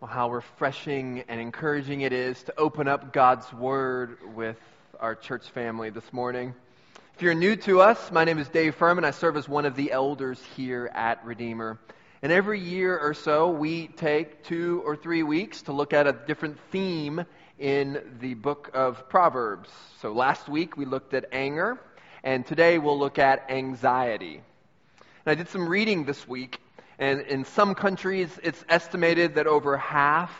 Well, how refreshing and encouraging it is to open up God's Word with our church family this morning. If you're new to us, my name is Dave Furman. I serve as one of the elders here at Redeemer. And every year or so, we take two or three weeks to look at a different theme in the book of Proverbs. So last week we looked at anger, and today we'll look at anxiety. And I did some reading this week and in some countries, it's estimated that over half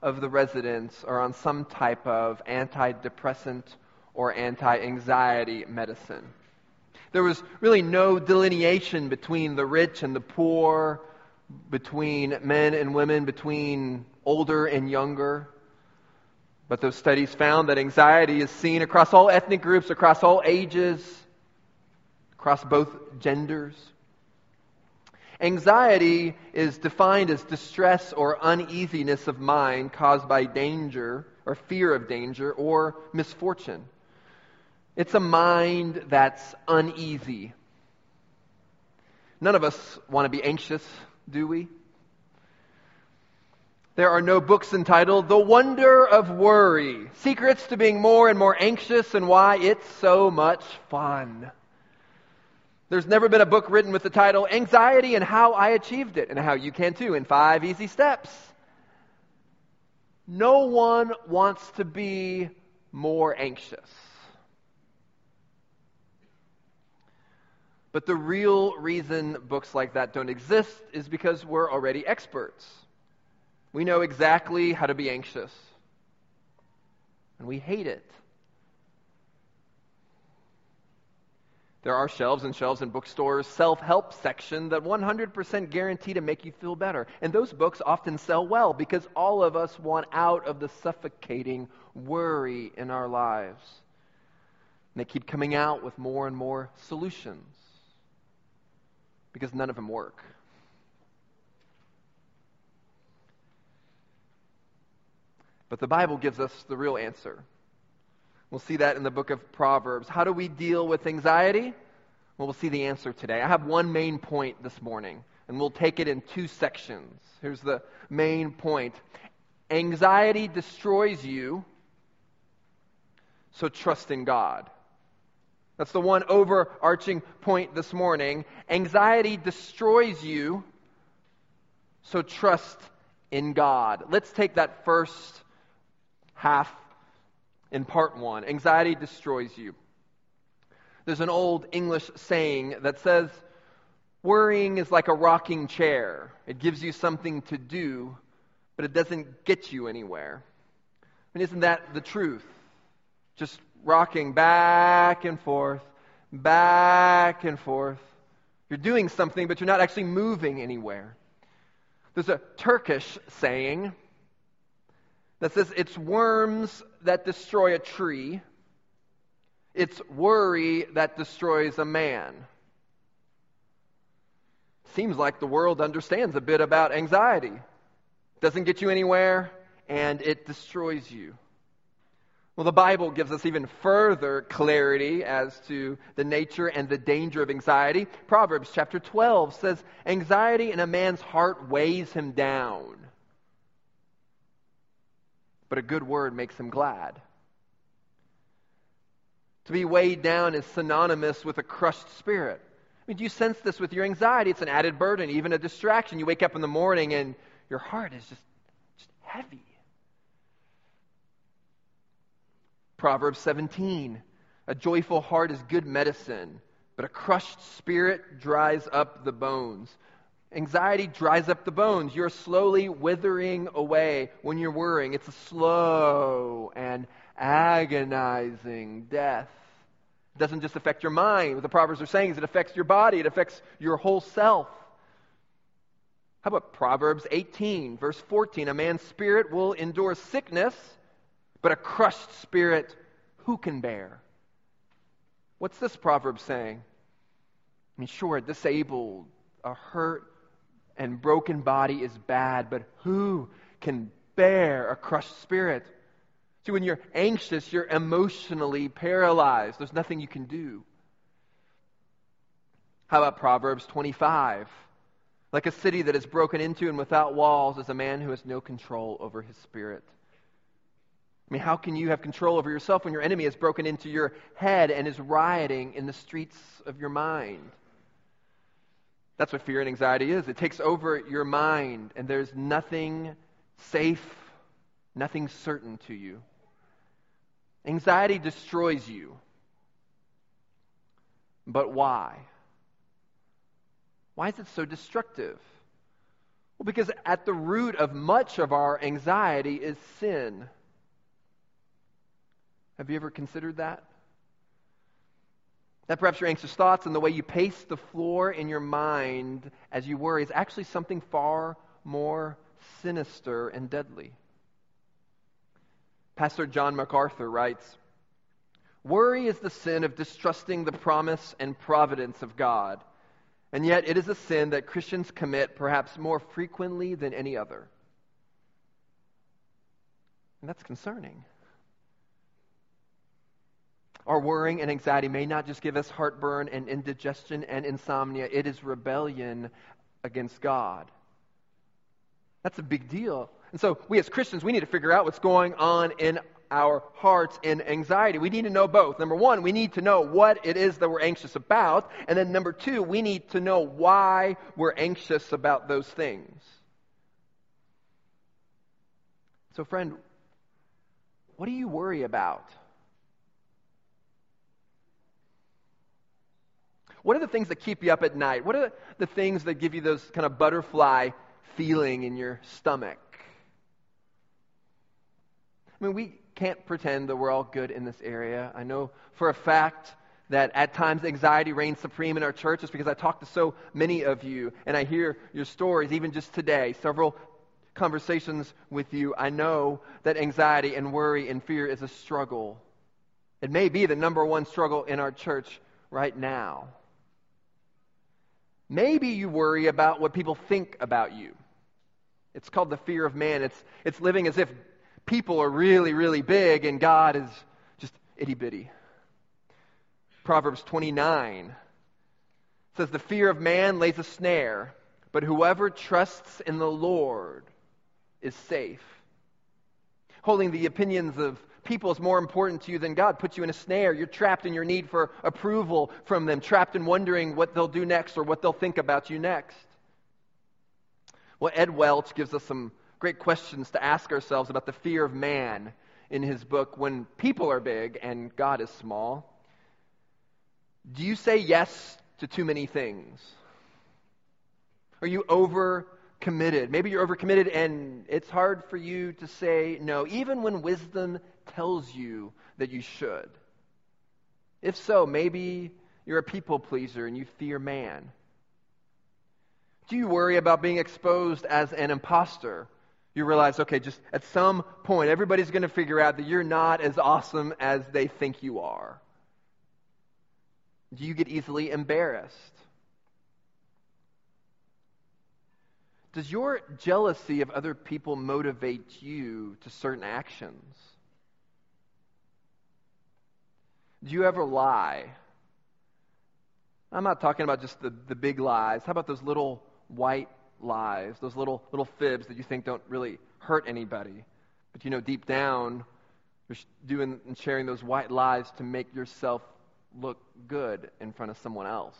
of the residents are on some type of antidepressant or anti anxiety medicine. There was really no delineation between the rich and the poor, between men and women, between older and younger. But those studies found that anxiety is seen across all ethnic groups, across all ages, across both genders. Anxiety is defined as distress or uneasiness of mind caused by danger or fear of danger or misfortune. It's a mind that's uneasy. None of us want to be anxious, do we? There are no books entitled The Wonder of Worry Secrets to Being More and More Anxious and Why It's So Much Fun. There's never been a book written with the title Anxiety and How I Achieved It, and how you can too in five easy steps. No one wants to be more anxious. But the real reason books like that don't exist is because we're already experts. We know exactly how to be anxious, and we hate it. There are shelves and shelves in bookstores, self help section that 100% guarantee to make you feel better. And those books often sell well because all of us want out of the suffocating worry in our lives. And they keep coming out with more and more solutions because none of them work. But the Bible gives us the real answer. We'll see that in the book of Proverbs. How do we deal with anxiety? Well, we'll see the answer today. I have one main point this morning, and we'll take it in two sections. Here's the main point Anxiety destroys you, so trust in God. That's the one overarching point this morning. Anxiety destroys you, so trust in God. Let's take that first half in part one Anxiety destroys you. There's an old English saying that says, Worrying is like a rocking chair. It gives you something to do, but it doesn't get you anywhere. I mean, isn't that the truth? Just rocking back and forth, back and forth. You're doing something, but you're not actually moving anywhere. There's a Turkish saying that says it's worms that destroy a tree, it's worry that destroys a man. Seems like the world understands a bit about anxiety. Doesn't get you anywhere, and it destroys you. Well, the Bible gives us even further clarity as to the nature and the danger of anxiety. Proverbs chapter 12 says, Anxiety in a man's heart weighs him down but a good word makes him glad. To be weighed down is synonymous with a crushed spirit. I mean, do you sense this with your anxiety? It's an added burden, even a distraction. You wake up in the morning and your heart is just, just heavy. Proverbs 17 A joyful heart is good medicine, but a crushed spirit dries up the bones. Anxiety dries up the bones. You're slowly withering away when you're worrying. It's a slow and agonizing death. It doesn't just affect your mind. What the Proverbs are saying is it affects your body, it affects your whole self. How about Proverbs 18, verse 14? A man's spirit will endure sickness, but a crushed spirit who can bear? What's this proverb saying? I mean, sure, disabled, a hurt, and broken body is bad, but who can bear a crushed spirit? See, when you're anxious, you're emotionally paralyzed. There's nothing you can do. How about Proverbs 25? Like a city that is broken into and without walls is a man who has no control over his spirit. I mean, how can you have control over yourself when your enemy has broken into your head and is rioting in the streets of your mind? That's what fear and anxiety is. It takes over your mind, and there's nothing safe, nothing certain to you. Anxiety destroys you. But why? Why is it so destructive? Well, because at the root of much of our anxiety is sin. Have you ever considered that? That perhaps your anxious thoughts and the way you pace the floor in your mind as you worry is actually something far more sinister and deadly. Pastor John MacArthur writes Worry is the sin of distrusting the promise and providence of God, and yet it is a sin that Christians commit perhaps more frequently than any other. And that's concerning. Our worrying and anxiety may not just give us heartburn and indigestion and insomnia, it is rebellion against God. That's a big deal. And so, we as Christians, we need to figure out what's going on in our hearts in anxiety. We need to know both. Number one, we need to know what it is that we're anxious about. And then number two, we need to know why we're anxious about those things. So, friend, what do you worry about? What are the things that keep you up at night? What are the things that give you those kind of butterfly feeling in your stomach? I mean, we can't pretend that we're all good in this area. I know for a fact that at times anxiety reigns supreme in our church just because I talk to so many of you and I hear your stories, even just today, several conversations with you. I know that anxiety and worry and fear is a struggle. It may be the number one struggle in our church right now. Maybe you worry about what people think about you. It's called the fear of man. It's, it's living as if people are really, really big and God is just itty bitty. Proverbs 29 says, The fear of man lays a snare, but whoever trusts in the Lord is safe. Holding the opinions of people is more important to you than God puts you in a snare. You're trapped in your need for approval from them, trapped in wondering what they'll do next or what they'll think about you next. Well, Ed Welch gives us some great questions to ask ourselves about the fear of man in his book, When People Are Big and God is Small. Do you say yes to too many things? Are you over committed? Maybe you're overcommitted and it's hard for you to say no, even when wisdom tells you that you should. If so, maybe you're a people pleaser and you fear man. Do you worry about being exposed as an impostor? You realize, okay, just at some point, everybody's going to figure out that you're not as awesome as they think you are. Do you get easily embarrassed? Does your jealousy of other people motivate you to certain actions? Do you ever lie? I'm not talking about just the, the big lies. How about those little white lies, those little, little fibs that you think don't really hurt anybody? But you know, deep down, you're doing and sharing those white lies to make yourself look good in front of someone else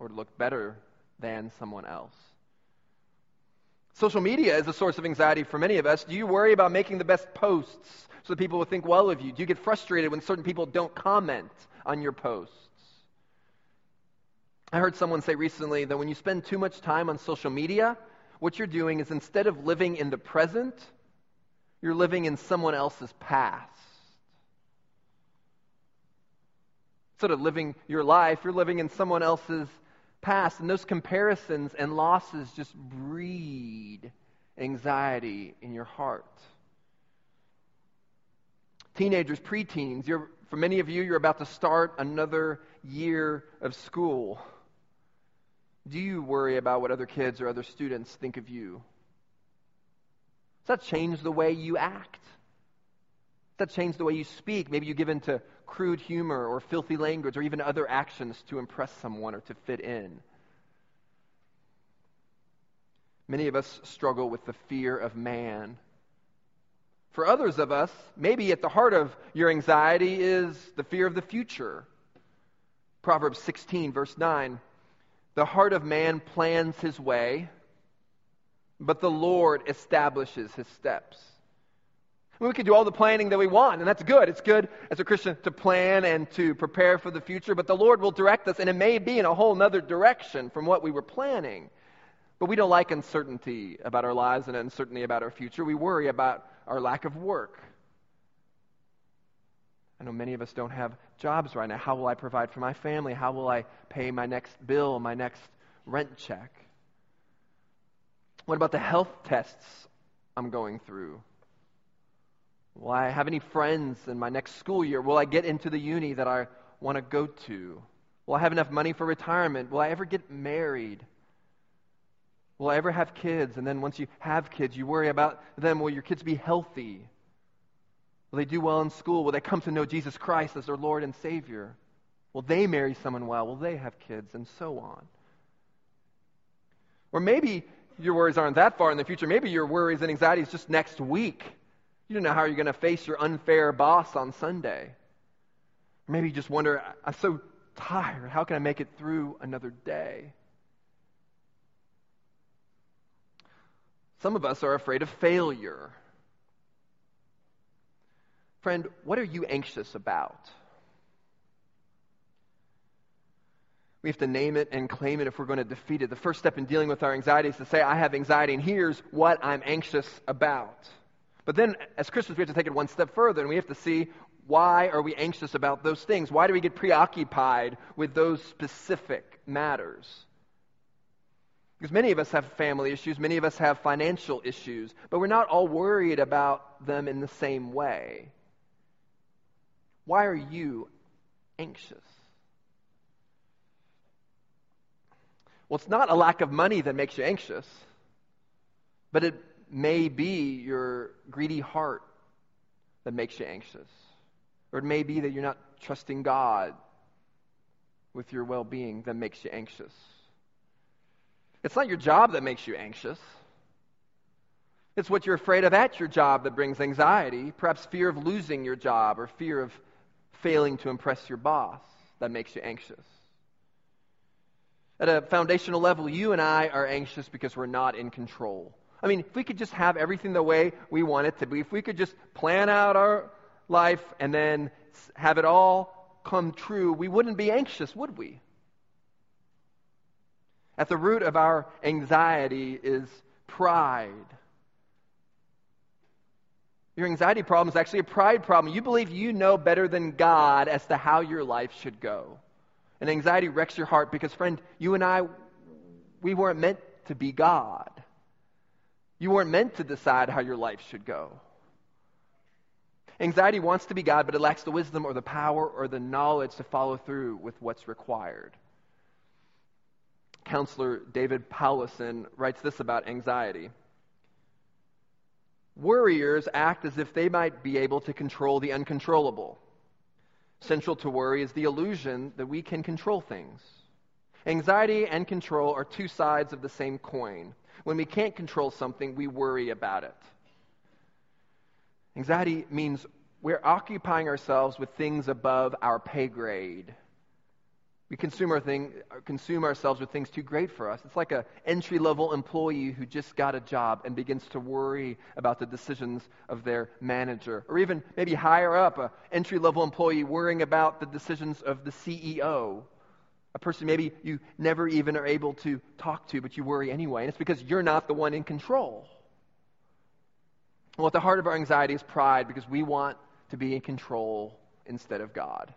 or to look better than someone else. Social media is a source of anxiety for many of us. Do you worry about making the best posts so that people will think well of you? Do you get frustrated when certain people don't comment on your posts? I heard someone say recently that when you spend too much time on social media, what you're doing is instead of living in the present, you're living in someone else's past. Instead of living your life, you're living in someone else's past. And those comparisons and losses just breed anxiety in your heart. Teenagers, preteens, you're, for many of you, you're about to start another year of school. Do you worry about what other kids or other students think of you? Does that change the way you act? That change the way you speak? Maybe you give in to crude humor or filthy language or even other actions to impress someone or to fit in. Many of us struggle with the fear of man. For others of us, maybe at the heart of your anxiety is the fear of the future. Proverbs 16, verse 9 The heart of man plans his way, but the Lord establishes his steps. We can do all the planning that we want, and that's good. It's good as a Christian to plan and to prepare for the future, but the Lord will direct us, and it may be in a whole other direction from what we were planning. But we don't like uncertainty about our lives and uncertainty about our future. We worry about our lack of work. I know many of us don't have jobs right now. How will I provide for my family? How will I pay my next bill, my next rent check? What about the health tests I'm going through? Will I have any friends in my next school year? Will I get into the uni that I want to go to? Will I have enough money for retirement? Will I ever get married? Will I ever have kids? And then once you have kids, you worry about them. Will your kids be healthy? Will they do well in school? Will they come to know Jesus Christ as their Lord and Savior? Will they marry someone well? Will they have kids? And so on. Or maybe your worries aren't that far in the future. Maybe your worries and anxieties just next week. You don't know how you're going to face your unfair boss on Sunday. Maybe you just wonder, I'm so tired. How can I make it through another day? Some of us are afraid of failure. Friend, what are you anxious about? We have to name it and claim it if we're going to defeat it. The first step in dealing with our anxiety is to say, I have anxiety, and here's what I'm anxious about. But then, as Christians, we have to take it one step further, and we have to see why are we anxious about those things? Why do we get preoccupied with those specific matters? Because many of us have family issues, many of us have financial issues, but we're not all worried about them in the same way. Why are you anxious? Well, it's not a lack of money that makes you anxious, but it may be your greedy heart that makes you anxious. Or it may be that you're not trusting God with your well being that makes you anxious. It's not your job that makes you anxious. It's what you're afraid of at your job that brings anxiety, perhaps fear of losing your job or fear of failing to impress your boss that makes you anxious. At a foundational level, you and I are anxious because we're not in control. I mean, if we could just have everything the way we want it to be, if we could just plan out our life and then have it all come true, we wouldn't be anxious, would we? At the root of our anxiety is pride. Your anxiety problem is actually a pride problem. You believe you know better than God as to how your life should go. And anxiety wrecks your heart because, friend, you and I, we weren't meant to be God. You weren't meant to decide how your life should go. Anxiety wants to be God, but it lacks the wisdom or the power or the knowledge to follow through with what's required. Counselor David Powlison writes this about anxiety. Worriers act as if they might be able to control the uncontrollable. Central to worry is the illusion that we can control things. Anxiety and control are two sides of the same coin. When we can't control something, we worry about it. Anxiety means we're occupying ourselves with things above our pay grade we consume, our thing, consume ourselves with things too great for us. It's like an entry level employee who just got a job and begins to worry about the decisions of their manager. Or even maybe higher up, an entry level employee worrying about the decisions of the CEO. A person maybe you never even are able to talk to, but you worry anyway. And it's because you're not the one in control. Well, at the heart of our anxiety is pride because we want to be in control instead of God.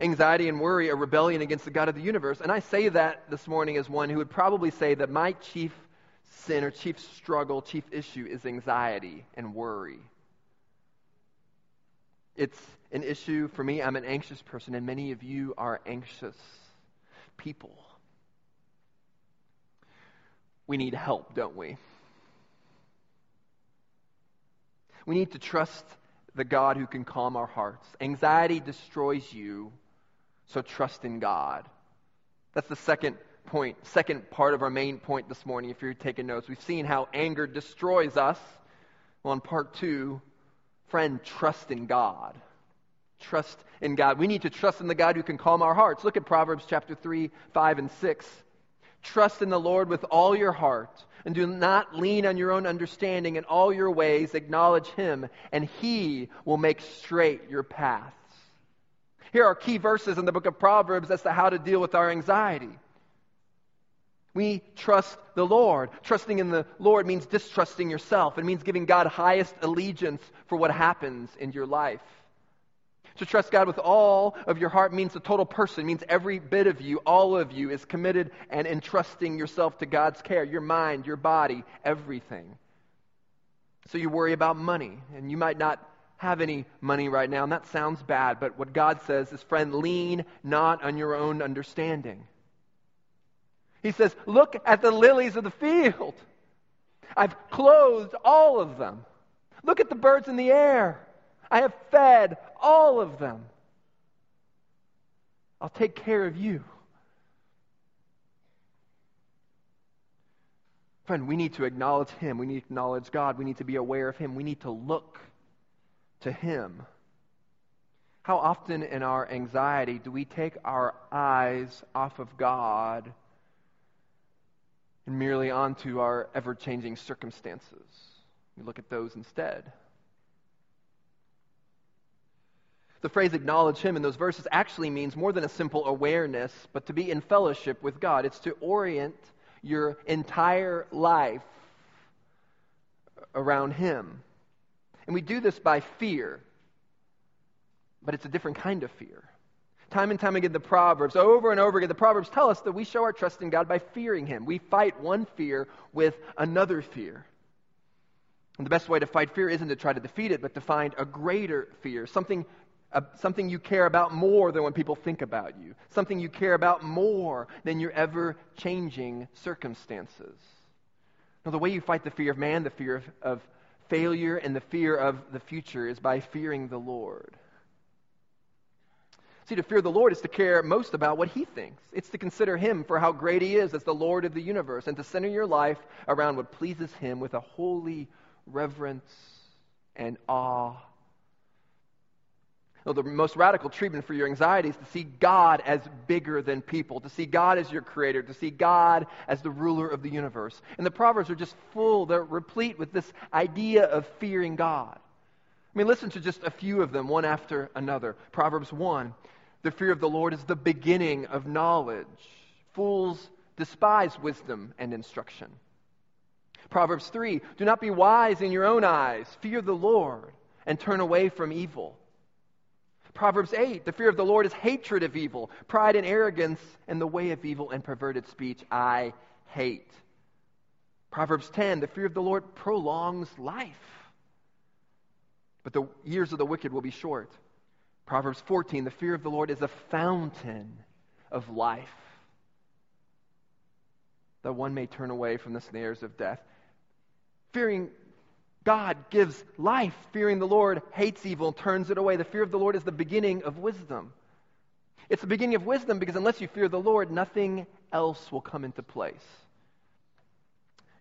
Anxiety and worry are rebellion against the God of the universe. And I say that this morning as one who would probably say that my chief sin or chief struggle, chief issue is anxiety and worry. It's an issue for me. I'm an anxious person, and many of you are anxious people. We need help, don't we? We need to trust the God who can calm our hearts. Anxiety destroys you so trust in God. That's the second point, second part of our main point this morning, if you're taking notes. We've seen how anger destroys us. Well, in part two, friend, trust in God. Trust in God. We need to trust in the God who can calm our hearts. Look at Proverbs chapter 3, 5, and 6. Trust in the Lord with all your heart, and do not lean on your own understanding. In all your ways, acknowledge Him, and He will make straight your paths. Here are key verses in the book of Proverbs as to how to deal with our anxiety. We trust the Lord. Trusting in the Lord means distrusting yourself. It means giving God highest allegiance for what happens in your life. To trust God with all of your heart means the total person, means every bit of you, all of you, is committed and entrusting yourself to God's care your mind, your body, everything. So you worry about money, and you might not have any money right now, and that sounds bad, but what God says is, friend, lean not on your own understanding. He says, Look at the lilies of the field. I've clothed all of them. Look at the birds in the air. I have fed all of them. I'll take care of you. Friend, we need to acknowledge Him. We need to acknowledge God. We need to be aware of Him. We need to look to Him. How often in our anxiety do we take our eyes off of God and merely onto our ever changing circumstances? We look at those instead. The phrase acknowledge him in those verses actually means more than a simple awareness, but to be in fellowship with God. It's to orient your entire life around him. And we do this by fear, but it's a different kind of fear. Time and time again, the Proverbs, over and over again, the Proverbs tell us that we show our trust in God by fearing Him. We fight one fear with another fear. And the best way to fight fear isn't to try to defeat it, but to find a greater fear, something something you care about more than when people think about you, something you care about more than your ever changing circumstances. Now, the way you fight the fear of man, the fear of, of failure, and the fear of the future is by fearing the Lord. See, to fear the Lord is to care most about what He thinks. It's to consider Him for how great He is as the Lord of the universe and to center your life around what pleases Him with a holy reverence and awe no, the most radical treatment for your anxiety is to see God as bigger than people, to see God as your creator, to see God as the ruler of the universe. And the Proverbs are just full, they're replete with this idea of fearing God. I mean, listen to just a few of them, one after another. Proverbs 1 The fear of the Lord is the beginning of knowledge. Fools despise wisdom and instruction. Proverbs 3 Do not be wise in your own eyes, fear the Lord, and turn away from evil. Proverbs 8 The fear of the Lord is hatred of evil, pride and arrogance, and the way of evil and perverted speech I hate. Proverbs 10 The fear of the Lord prolongs life, but the years of the wicked will be short. Proverbs 14 The fear of the Lord is a fountain of life, that one may turn away from the snares of death. Fearing God gives life. Fearing the Lord hates evil and turns it away. The fear of the Lord is the beginning of wisdom. It's the beginning of wisdom because unless you fear the Lord, nothing else will come into place.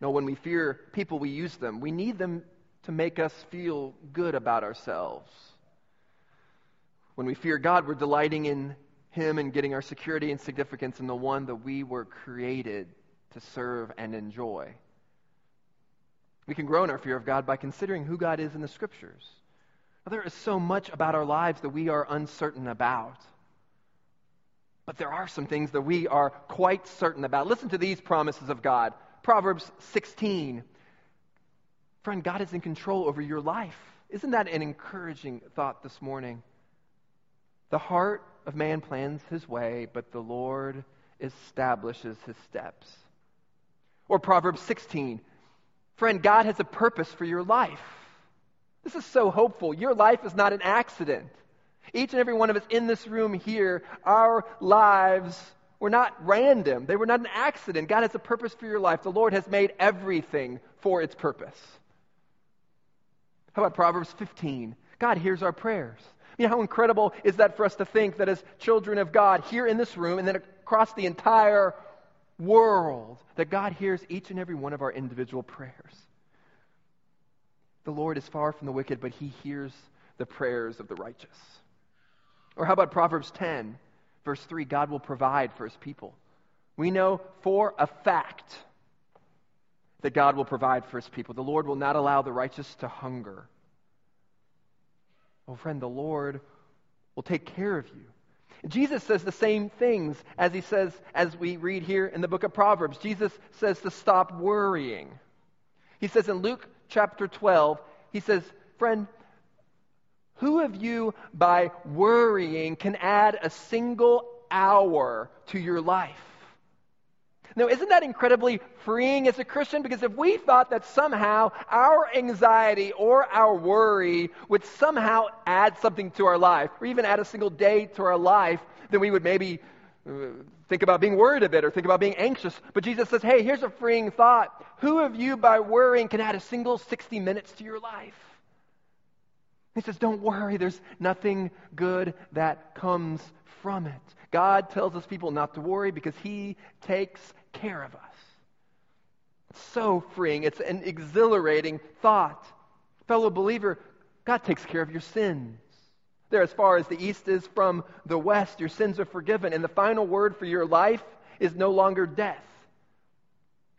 No, when we fear people, we use them. We need them to make us feel good about ourselves. When we fear God, we're delighting in Him and getting our security and significance in the one that we were created to serve and enjoy. We can grow in our fear of God by considering who God is in the Scriptures. Now, there is so much about our lives that we are uncertain about. But there are some things that we are quite certain about. Listen to these promises of God Proverbs 16. Friend, God is in control over your life. Isn't that an encouraging thought this morning? The heart of man plans his way, but the Lord establishes his steps. Or Proverbs 16 Friend, God has a purpose for your life. This is so hopeful. Your life is not an accident. Each and every one of us in this room here, our lives were not random. They were not an accident. God has a purpose for your life. The Lord has made everything for its purpose. How about Proverbs 15? God hears our prayers. You know, how incredible is that for us to think that as children of God here in this room and then across the entire world that God hears each and every one of our individual prayers. The Lord is far from the wicked, but he hears the prayers of the righteous. Or how about Proverbs 10, verse 3? God will provide for his people. We know for a fact that God will provide for his people. The Lord will not allow the righteous to hunger. Oh, friend, the Lord will take care of you. Jesus says the same things as he says, as we read here in the book of Proverbs. Jesus says to stop worrying. He says in Luke chapter 12, he says, Friend, who of you by worrying can add a single hour to your life? Now, isn't that incredibly freeing as a Christian? Because if we thought that somehow our anxiety or our worry would somehow add something to our life, or even add a single day to our life, then we would maybe uh, think about being worried a bit or think about being anxious. But Jesus says, hey, here's a freeing thought. Who of you, by worrying, can add a single 60 minutes to your life? He says, don't worry, there's nothing good that comes from it. God tells us people not to worry because He takes care of us. It's so freeing. It's an exhilarating thought. Fellow believer, God takes care of your sins. They're as far as the east is from the west, your sins are forgiven. And the final word for your life is no longer death.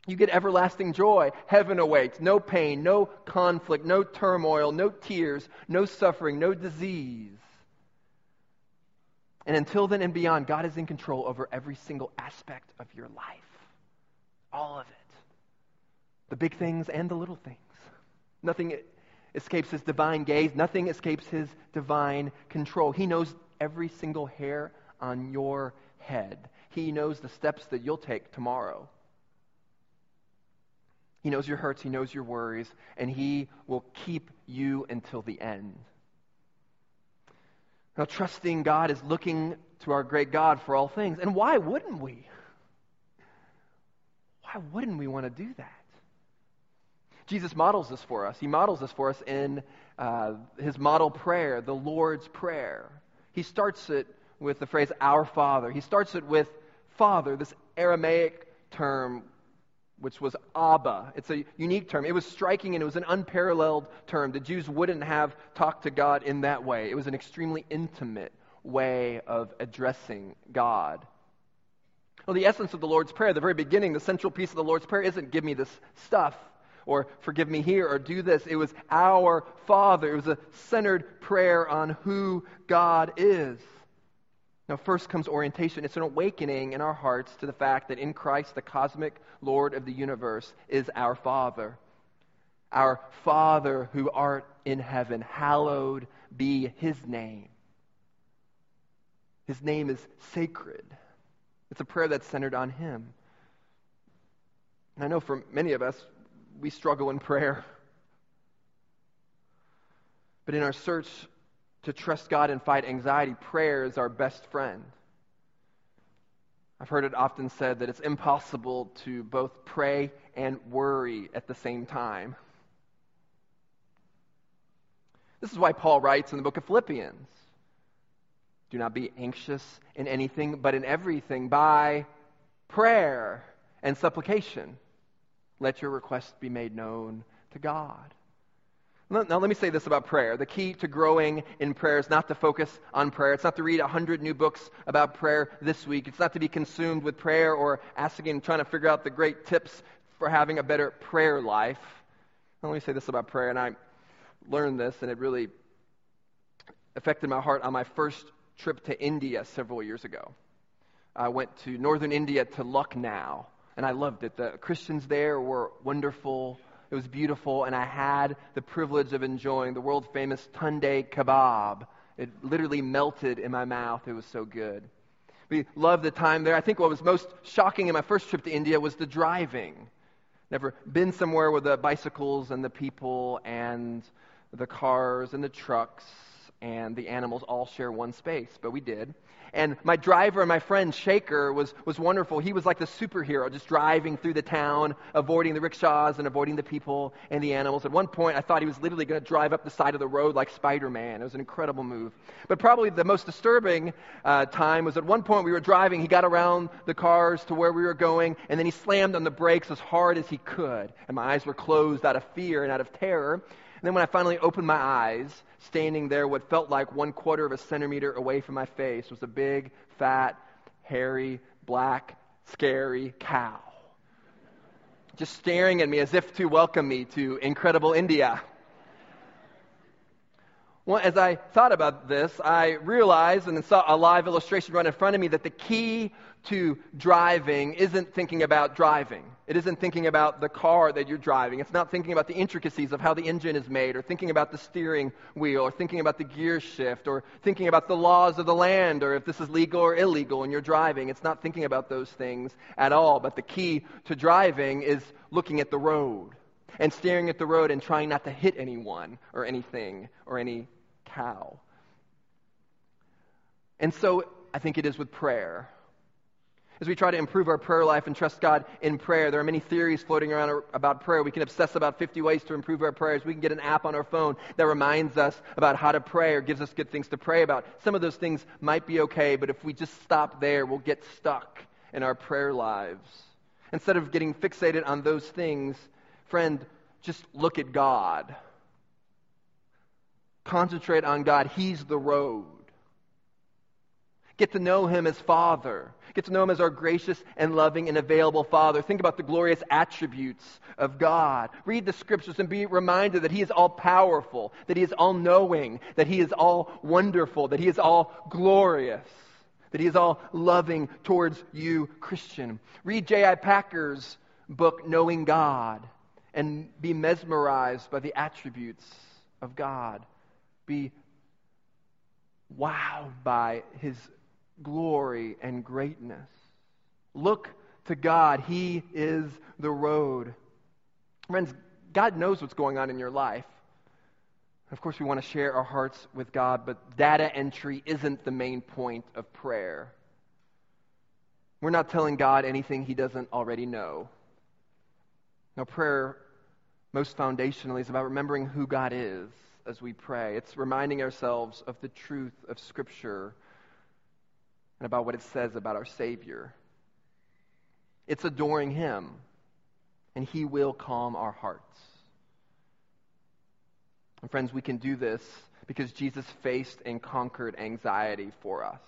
You get everlasting joy. Heaven awaits. No pain, no conflict, no turmoil, no tears, no suffering, no disease. And until then and beyond, God is in control over every single aspect of your life. All of it. The big things and the little things. Nothing escapes his divine gaze, nothing escapes his divine control. He knows every single hair on your head, he knows the steps that you'll take tomorrow. He knows your hurts, he knows your worries, and he will keep you until the end. Now, trusting God is looking to our great God for all things. And why wouldn't we? Why wouldn't we want to do that? Jesus models this for us. He models this for us in uh, his model prayer, the Lord's Prayer. He starts it with the phrase, Our Father. He starts it with Father, this Aramaic term which was Abba. It's a unique term. It was striking and it was an unparalleled term. The Jews wouldn't have talked to God in that way. It was an extremely intimate way of addressing God. Well, the essence of the Lord's Prayer, the very beginning, the central piece of the Lord's Prayer isn't give me this stuff or forgive me here or do this. It was our Father. It was a centered prayer on who God is. Now, first comes orientation. It's an awakening in our hearts to the fact that in Christ, the cosmic Lord of the universe is our Father. Our Father who art in heaven, hallowed be his name. His name is sacred. It's a prayer that's centered on him. And I know for many of us, we struggle in prayer. But in our search to trust God and fight anxiety, prayer is our best friend. I've heard it often said that it's impossible to both pray and worry at the same time. This is why Paul writes in the book of Philippians Do not be anxious in anything, but in everything by prayer and supplication. Let your requests be made known to God. Now, let me say this about prayer. The key to growing in prayer is not to focus on prayer. It's not to read a hundred new books about prayer this week. It's not to be consumed with prayer or asking and trying to figure out the great tips for having a better prayer life. Now, let me say this about prayer, and I learned this, and it really affected my heart on my first trip to India several years ago. I went to northern India to Lucknow, and I loved it. The Christians there were wonderful it was beautiful, and I had the privilege of enjoying the world famous tunde kebab. It literally melted in my mouth. It was so good. We loved the time there. I think what was most shocking in my first trip to India was the driving. Never been somewhere with the bicycles and the people and the cars and the trucks and the animals all share one space, but we did. And my driver and my friend Shaker was, was wonderful. He was like the superhero, just driving through the town, avoiding the rickshaws and avoiding the people and the animals. At one point, I thought he was literally going to drive up the side of the road like Spider Man. It was an incredible move. But probably the most disturbing uh, time was at one point we were driving. He got around the cars to where we were going, and then he slammed on the brakes as hard as he could. And my eyes were closed out of fear and out of terror. And then when I finally opened my eyes, standing there, what felt like one quarter of a centimeter away from my face was a big, fat, hairy, black, scary cow. Just staring at me as if to welcome me to incredible India. Well, as I thought about this, I realized and saw a live illustration right in front of me that the key to driving isn't thinking about driving. It isn't thinking about the car that you're driving. It's not thinking about the intricacies of how the engine is made, or thinking about the steering wheel, or thinking about the gear shift, or thinking about the laws of the land, or if this is legal or illegal when you're driving. It's not thinking about those things at all. But the key to driving is looking at the road and staring at the road and trying not to hit anyone or anything or any cow. And so I think it is with prayer. As we try to improve our prayer life and trust God in prayer, there are many theories floating around about prayer. We can obsess about 50 ways to improve our prayers. We can get an app on our phone that reminds us about how to pray or gives us good things to pray about. Some of those things might be okay, but if we just stop there, we'll get stuck in our prayer lives. Instead of getting fixated on those things, friend, just look at God. Concentrate on God. He's the road. Get to know Him as Father. Get to know Him as our gracious and loving and available Father. Think about the glorious attributes of God. Read the Scriptures and be reminded that He is all powerful, that He is all knowing, that He is all wonderful, that He is all glorious, that He is all loving towards you, Christian. Read J.I. Packer's book, Knowing God, and be mesmerized by the attributes of God be wowed by his glory and greatness. Look to God. He is the road. Friends, God knows what's going on in your life. Of course, we want to share our hearts with God, but data entry isn't the main point of prayer. We're not telling God anything he doesn't already know. Now, prayer, most foundationally, is about remembering who God is as we pray. It's reminding ourselves of the truth of Scripture and about what it says about our Savior. It's adoring Him, and He will calm our hearts. And friends, we can do this because Jesus faced and conquered anxiety for us.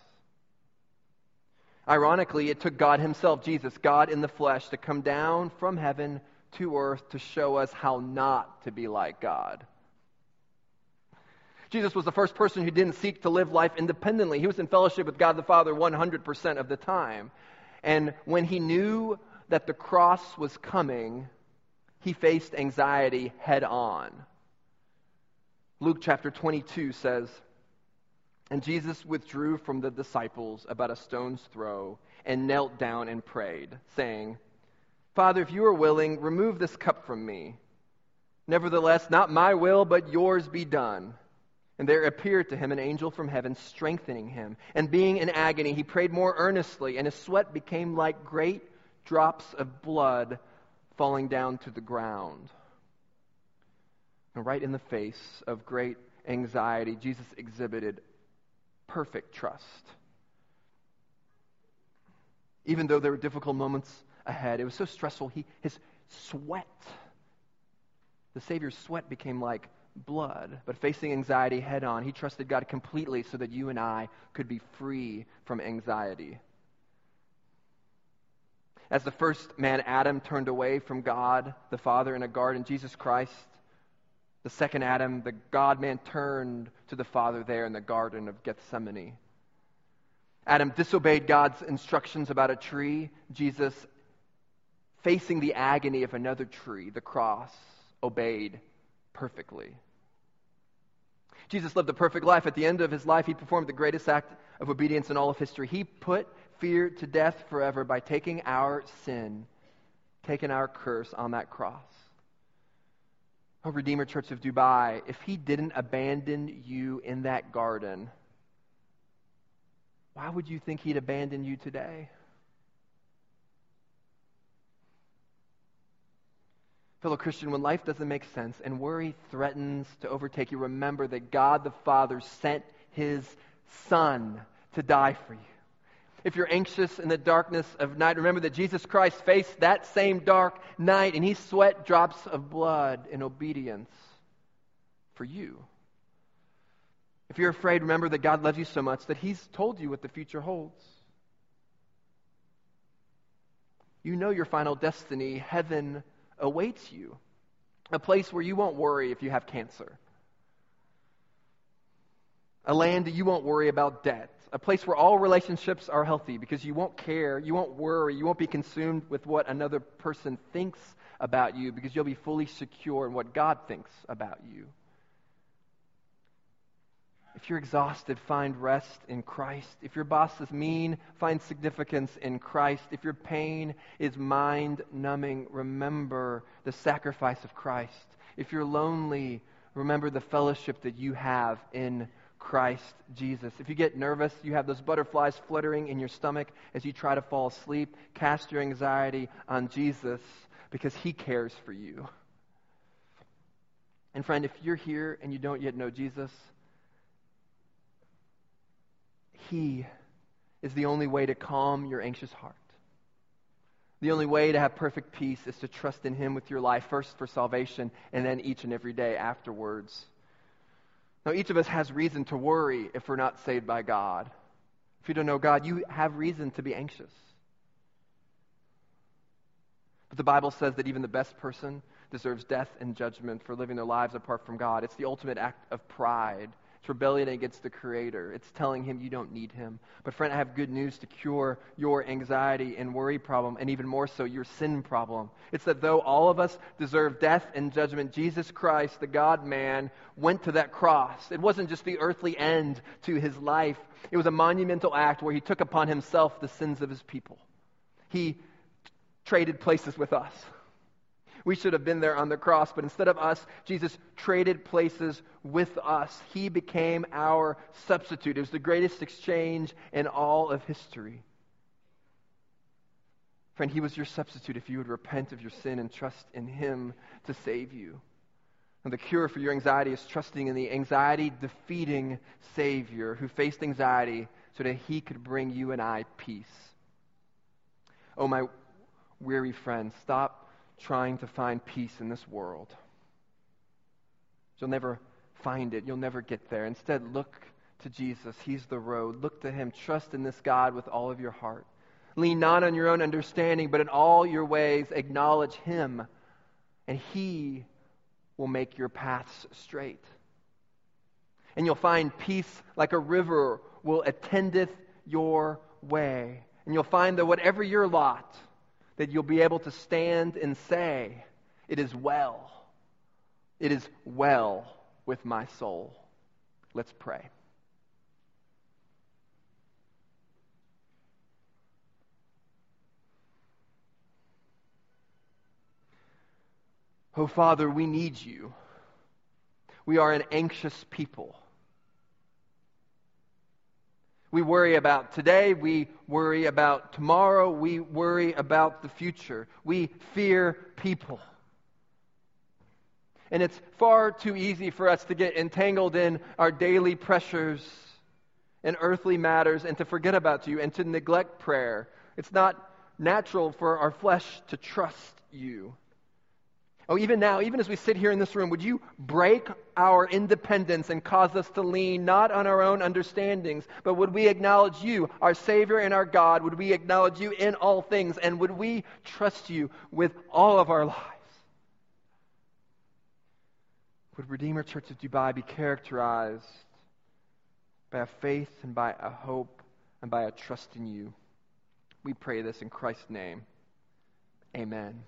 Ironically, it took God Himself, Jesus, God in the flesh, to come down from heaven to earth to show us how not to be like God. Jesus was the first person who didn't seek to live life independently. He was in fellowship with God the Father 100% of the time. And when he knew that the cross was coming, he faced anxiety head on. Luke chapter 22 says, And Jesus withdrew from the disciples about a stone's throw and knelt down and prayed, saying, Father, if you are willing, remove this cup from me. Nevertheless, not my will, but yours be done. And there appeared to him an angel from heaven, strengthening him. And being in agony, he prayed more earnestly, and his sweat became like great drops of blood falling down to the ground. And right in the face of great anxiety, Jesus exhibited perfect trust. Even though there were difficult moments ahead, it was so stressful, he, his sweat, the Savior's sweat became like blood, but facing anxiety head on, he trusted God completely so that you and I could be free from anxiety. As the first man, Adam, turned away from God, the Father, in a garden, Jesus Christ, the second Adam, the God man, turned to the Father there in the Garden of Gethsemane. Adam disobeyed God's instructions about a tree. Jesus, facing the agony of another tree, the cross, obeyed perfectly. Jesus lived a perfect life. At the end of his life, he performed the greatest act of obedience in all of history. He put fear to death forever by taking our sin, taking our curse on that cross. Oh, Redeemer Church of Dubai, if he didn't abandon you in that garden, why would you think he'd abandon you today? Fellow Christian, when life doesn't make sense and worry threatens to overtake you, remember that God the Father sent his Son to die for you. If you're anxious in the darkness of night, remember that Jesus Christ faced that same dark night and he sweat drops of blood in obedience for you. If you're afraid, remember that God loves you so much that he's told you what the future holds. You know your final destiny. Heaven awaits you, a place where you won't worry if you have cancer, a land that you won't worry about debt, a place where all relationships are healthy because you won't care, you won't worry, you won't be consumed with what another person thinks about you because you'll be fully secure in what God thinks about you. If you're exhausted, find rest in Christ. If your boss is mean, find significance in Christ. If your pain is mind numbing, remember the sacrifice of Christ. If you're lonely, remember the fellowship that you have in Christ Jesus. If you get nervous, you have those butterflies fluttering in your stomach as you try to fall asleep, cast your anxiety on Jesus because he cares for you. And friend, if you're here and you don't yet know Jesus, he is the only way to calm your anxious heart. The only way to have perfect peace is to trust in Him with your life, first for salvation, and then each and every day afterwards. Now, each of us has reason to worry if we're not saved by God. If you don't know God, you have reason to be anxious. But the Bible says that even the best person deserves death and judgment for living their lives apart from God. It's the ultimate act of pride it's rebellion against the Creator. It's telling him you don't need him. But, friend, I have good news to cure your anxiety and worry problem, and even more so, your sin problem. It's that though all of us deserve death and judgment, Jesus Christ, the God man, went to that cross. It wasn't just the earthly end to his life, it was a monumental act where he took upon himself the sins of his people. He traded places with us. We should have been there on the cross, but instead of us, Jesus traded places with us. He became our substitute. It was the greatest exchange in all of history. Friend, He was your substitute if you would repent of your sin and trust in Him to save you. And the cure for your anxiety is trusting in the anxiety defeating Savior who faced anxiety so that He could bring you and I peace. Oh, my weary friend, stop trying to find peace in this world. You'll never find it. You'll never get there. Instead, look to Jesus. He's the road. Look to Him. Trust in this God with all of your heart. Lean not on your own understanding, but in all your ways acknowledge Him, and He will make your paths straight. And you'll find peace like a river will attendeth your way. And you'll find that whatever your lot, that you'll be able to stand and say, It is well. It is well with my soul. Let's pray. Oh, Father, we need you. We are an anxious people. We worry about today. We worry about tomorrow. We worry about the future. We fear people. And it's far too easy for us to get entangled in our daily pressures and earthly matters and to forget about you and to neglect prayer. It's not natural for our flesh to trust you. Oh, even now, even as we sit here in this room, would you break our independence and cause us to lean not on our own understandings, but would we acknowledge you, our Savior and our God? Would we acknowledge you in all things? And would we trust you with all of our lives? Would Redeemer Church of Dubai be characterized by a faith and by a hope and by a trust in you? We pray this in Christ's name. Amen.